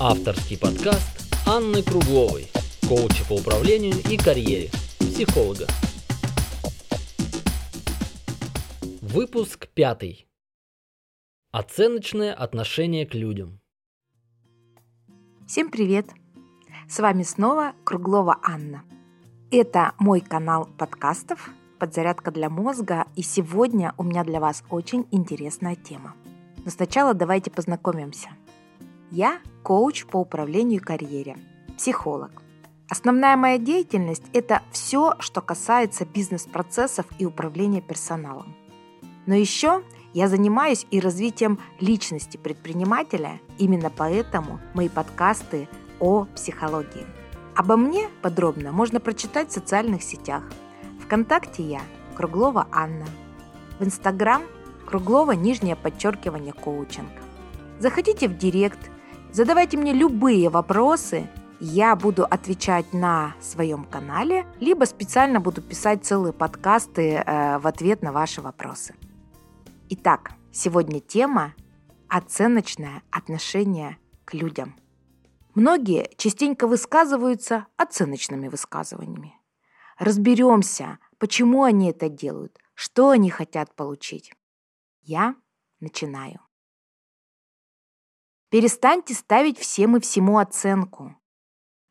Авторский подкаст Анны Кругловой, коуча по управлению и карьере, психолога. Выпуск пятый. Оценочное отношение к людям. Всем привет! С вами снова Круглова Анна. Это мой канал подкастов «Подзарядка для мозга», и сегодня у меня для вас очень интересная тема. Но сначала давайте познакомимся – я коуч по управлению карьере, психолог. Основная моя деятельность – это все, что касается бизнес-процессов и управления персоналом. Но еще я занимаюсь и развитием личности предпринимателя, именно поэтому мои подкасты о психологии. Обо мне подробно можно прочитать в социальных сетях. Вконтакте я – Круглова Анна. В Инстаграм – Круглова нижнее подчеркивание коучинг. Заходите в Директ – Задавайте мне любые вопросы, я буду отвечать на своем канале, либо специально буду писать целые подкасты э, в ответ на ваши вопросы. Итак, сегодня тема оценочное отношение к людям. Многие частенько высказываются оценочными высказываниями. Разберемся, почему они это делают, что они хотят получить. Я начинаю. Перестаньте ставить всем и всему оценку.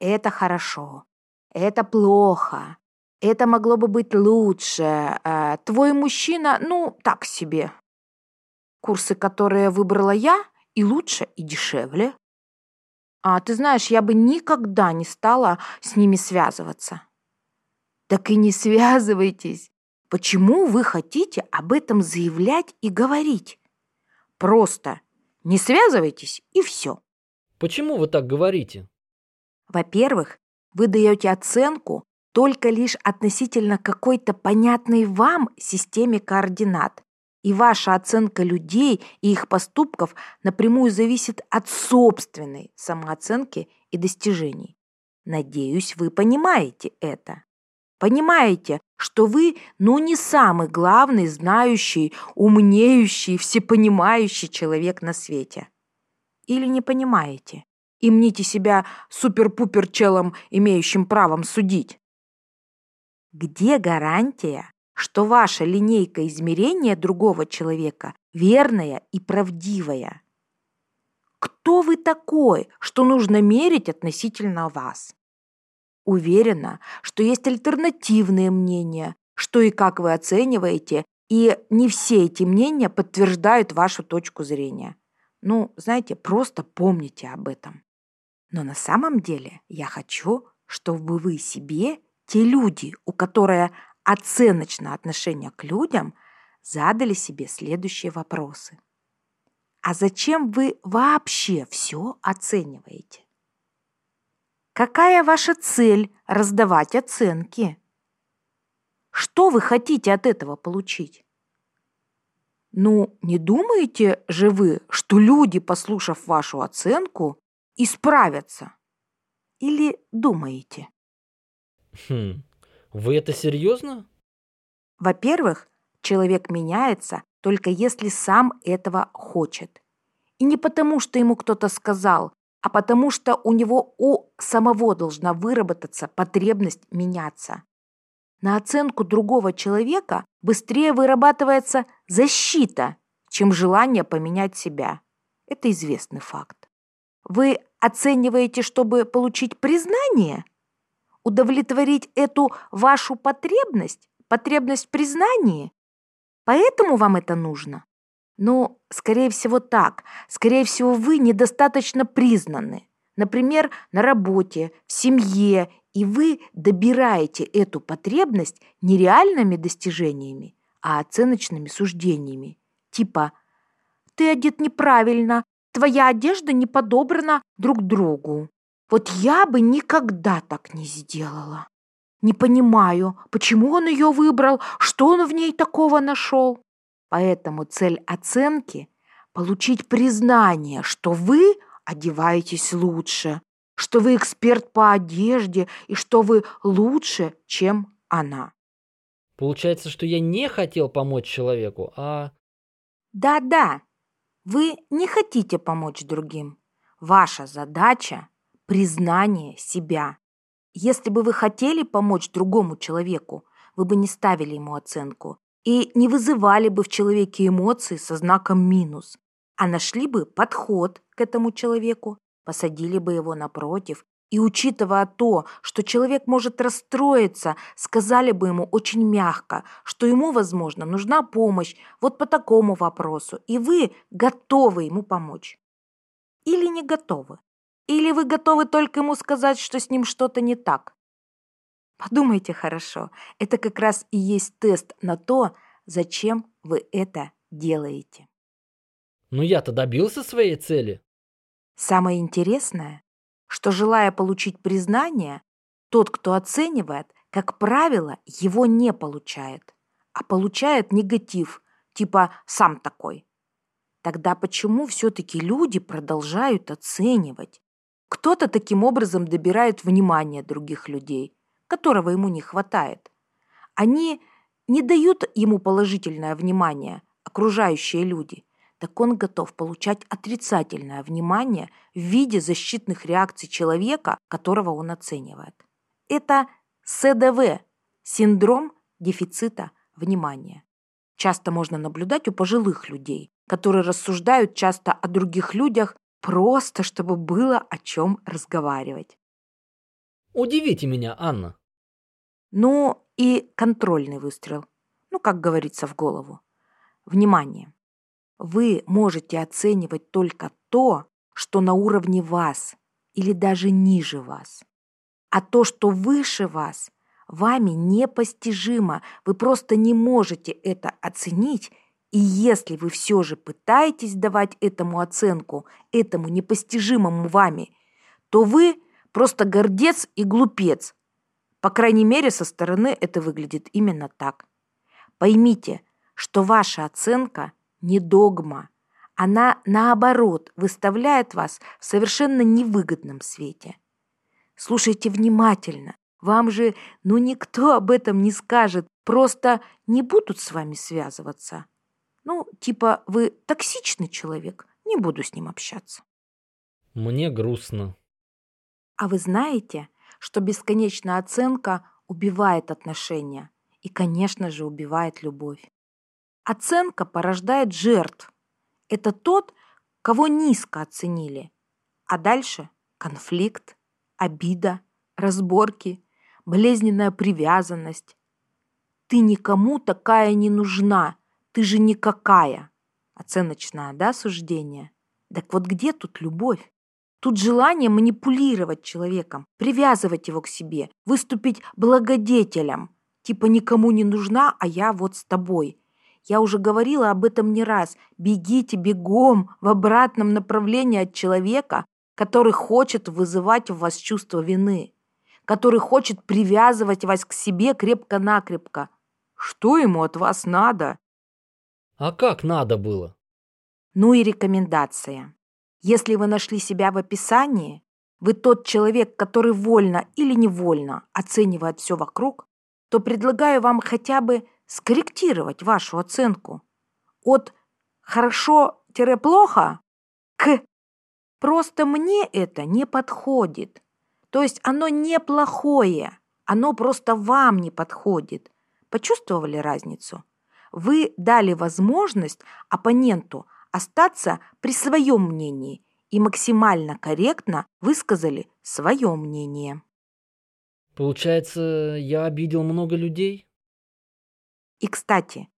Это хорошо, это плохо, это могло бы быть лучше. Э, твой мужчина, ну, так себе. Курсы, которые выбрала я, и лучше, и дешевле. А ты знаешь, я бы никогда не стала с ними связываться. Так и не связывайтесь. Почему вы хотите об этом заявлять и говорить? Просто не связывайтесь и все. Почему вы так говорите? Во-первых, вы даете оценку только лишь относительно какой-то понятной вам системе координат. И ваша оценка людей и их поступков напрямую зависит от собственной самооценки и достижений. Надеюсь, вы понимаете это. Понимаете, что вы, ну, не самый главный, знающий, умнеющий, всепонимающий человек на свете. Или не понимаете и мните себя супер-пупер-челом, имеющим правом судить? Где гарантия, что ваша линейка измерения другого человека верная и правдивая? Кто вы такой, что нужно мерить относительно вас? Уверена, что есть альтернативные мнения, что и как вы оцениваете, и не все эти мнения подтверждают вашу точку зрения. Ну, знаете, просто помните об этом. Но на самом деле я хочу, чтобы вы себе, те люди, у которых оценочное отношение к людям, задали себе следующие вопросы. А зачем вы вообще все оцениваете? Какая ваша цель раздавать оценки? Что вы хотите от этого получить? Ну, не думаете же вы, что люди, послушав вашу оценку, исправятся? Или думаете? Хм, вы это серьезно? Во-первых, человек меняется только если сам этого хочет. И не потому, что ему кто-то сказал, а потому что у него у самого должна выработаться потребность меняться. На оценку другого человека быстрее вырабатывается защита, чем желание поменять себя. Это известный факт. Вы оцениваете, чтобы получить признание? Удовлетворить эту вашу потребность, потребность в признании? Поэтому вам это нужно? Ну, скорее всего, так. Скорее всего, вы недостаточно признаны. Например, на работе, в семье, и вы добираете эту потребность не реальными достижениями, а оценочными суждениями. Типа «ты одет неправильно», «твоя одежда не подобрана друг другу». Вот я бы никогда так не сделала. Не понимаю, почему он ее выбрал, что он в ней такого нашел. Поэтому цель оценки – получить признание, что вы одеваетесь лучше, что вы эксперт по одежде и что вы лучше, чем она. Получается, что я не хотел помочь человеку, а... Да-да, вы не хотите помочь другим. Ваша задача – признание себя. Если бы вы хотели помочь другому человеку, вы бы не ставили ему оценку и не вызывали бы в человеке эмоции со знаком минус, а нашли бы подход к этому человеку, посадили бы его напротив и, учитывая то, что человек может расстроиться, сказали бы ему очень мягко, что ему, возможно, нужна помощь вот по такому вопросу, и вы готовы ему помочь. Или не готовы. Или вы готовы только ему сказать, что с ним что-то не так. Подумайте хорошо, это как раз и есть тест на то, зачем вы это делаете. Но я-то добился своей цели. Самое интересное, что желая получить признание, тот, кто оценивает, как правило, его не получает, а получает негатив, типа «сам такой». Тогда почему все-таки люди продолжают оценивать? Кто-то таким образом добирает внимание других людей, которого ему не хватает. Они не дают ему положительное внимание, окружающие люди так он готов получать отрицательное внимание в виде защитных реакций человека, которого он оценивает. Это СДВ – синдром дефицита внимания. Часто можно наблюдать у пожилых людей, которые рассуждают часто о других людях просто, чтобы было о чем разговаривать. Удивите меня, Анна. Ну и контрольный выстрел. Ну, как говорится, в голову. Внимание. Вы можете оценивать только то, что на уровне вас или даже ниже вас. А то, что выше вас, вами непостижимо. Вы просто не можете это оценить. И если вы все же пытаетесь давать этому оценку, этому непостижимому вами, то вы просто гордец и глупец. По крайней мере, со стороны это выглядит именно так. Поймите, что ваша оценка не догма. Она, наоборот, выставляет вас в совершенно невыгодном свете. Слушайте внимательно. Вам же, ну, никто об этом не скажет. Просто не будут с вами связываться. Ну, типа, вы токсичный человек, не буду с ним общаться. Мне грустно. А вы знаете, что бесконечная оценка убивает отношения и, конечно же, убивает любовь. Оценка порождает жертв. Это тот, кого низко оценили. А дальше конфликт, обида, разборки, болезненная привязанность. Ты никому такая не нужна, ты же никакая. Оценочное, да, суждение? Так вот где тут любовь? Тут желание манипулировать человеком, привязывать его к себе, выступить благодетелем. Типа никому не нужна, а я вот с тобой. Я уже говорила об этом не раз. Бегите бегом в обратном направлении от человека, который хочет вызывать в вас чувство вины, который хочет привязывать вас к себе крепко-накрепко. Что ему от вас надо? А как надо было? Ну и рекомендация. Если вы нашли себя в описании, вы тот человек, который вольно или невольно оценивает все вокруг, то предлагаю вам хотя бы скорректировать вашу оценку от «хорошо-плохо» к «просто мне это не подходит». То есть оно неплохое, оно просто вам не подходит. Почувствовали разницу? Вы дали возможность оппоненту остаться при своем мнении и максимально корректно высказали свое мнение. Получается, я обидел много людей? И, кстати,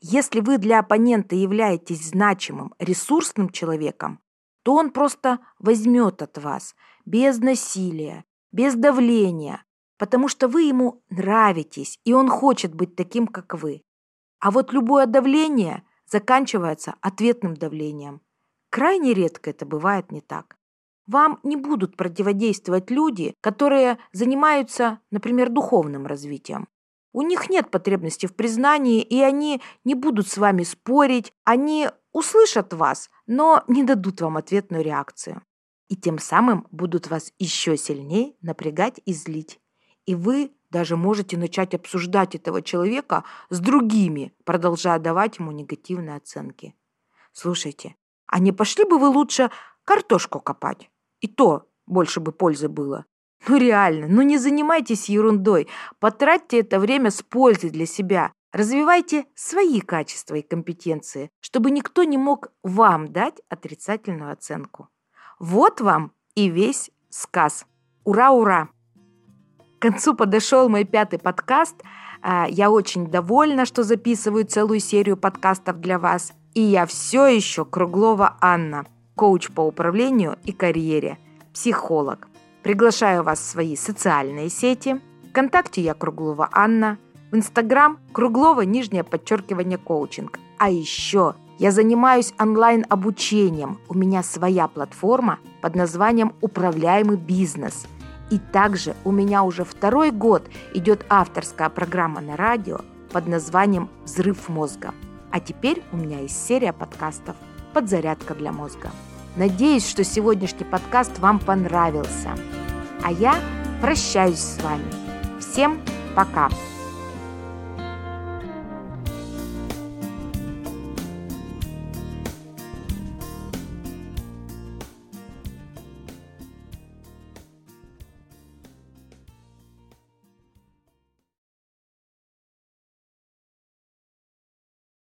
если вы для оппонента являетесь значимым, ресурсным человеком, то он просто возьмет от вас без насилия, без давления, потому что вы ему нравитесь, и он хочет быть таким, как вы. А вот любое давление заканчивается ответным давлением. Крайне редко это бывает не так. Вам не будут противодействовать люди, которые занимаются, например, духовным развитием. У них нет потребности в признании, и они не будут с вами спорить, они услышат вас, но не дадут вам ответную реакцию. И тем самым будут вас еще сильнее напрягать и злить. И вы даже можете начать обсуждать этого человека с другими, продолжая давать ему негативные оценки. Слушайте, а не пошли бы вы лучше Картошку копать. И то больше бы пользы было. Ну реально, ну не занимайтесь ерундой. Потратьте это время с пользой для себя. Развивайте свои качества и компетенции, чтобы никто не мог вам дать отрицательную оценку. Вот вам и весь сказ. Ура-ура! Концу подошел мой пятый подкаст. А, я очень довольна, что записываю целую серию подкастов для вас. И я все еще Круглова Анна, коуч по управлению и карьере, психолог. Приглашаю вас в свои социальные сети. Вконтакте я Круглова Анна – в Инстаграм круглого нижнее подчеркивание коучинг. А еще я занимаюсь онлайн-обучением. У меня своя платформа под названием «Управляемый бизнес». И также у меня уже второй год идет авторская программа на радио под названием «Взрыв мозга». А теперь у меня есть серия подкастов «Подзарядка для мозга». Надеюсь, что сегодняшний подкаст вам понравился. А я прощаюсь с вами. Всем пока!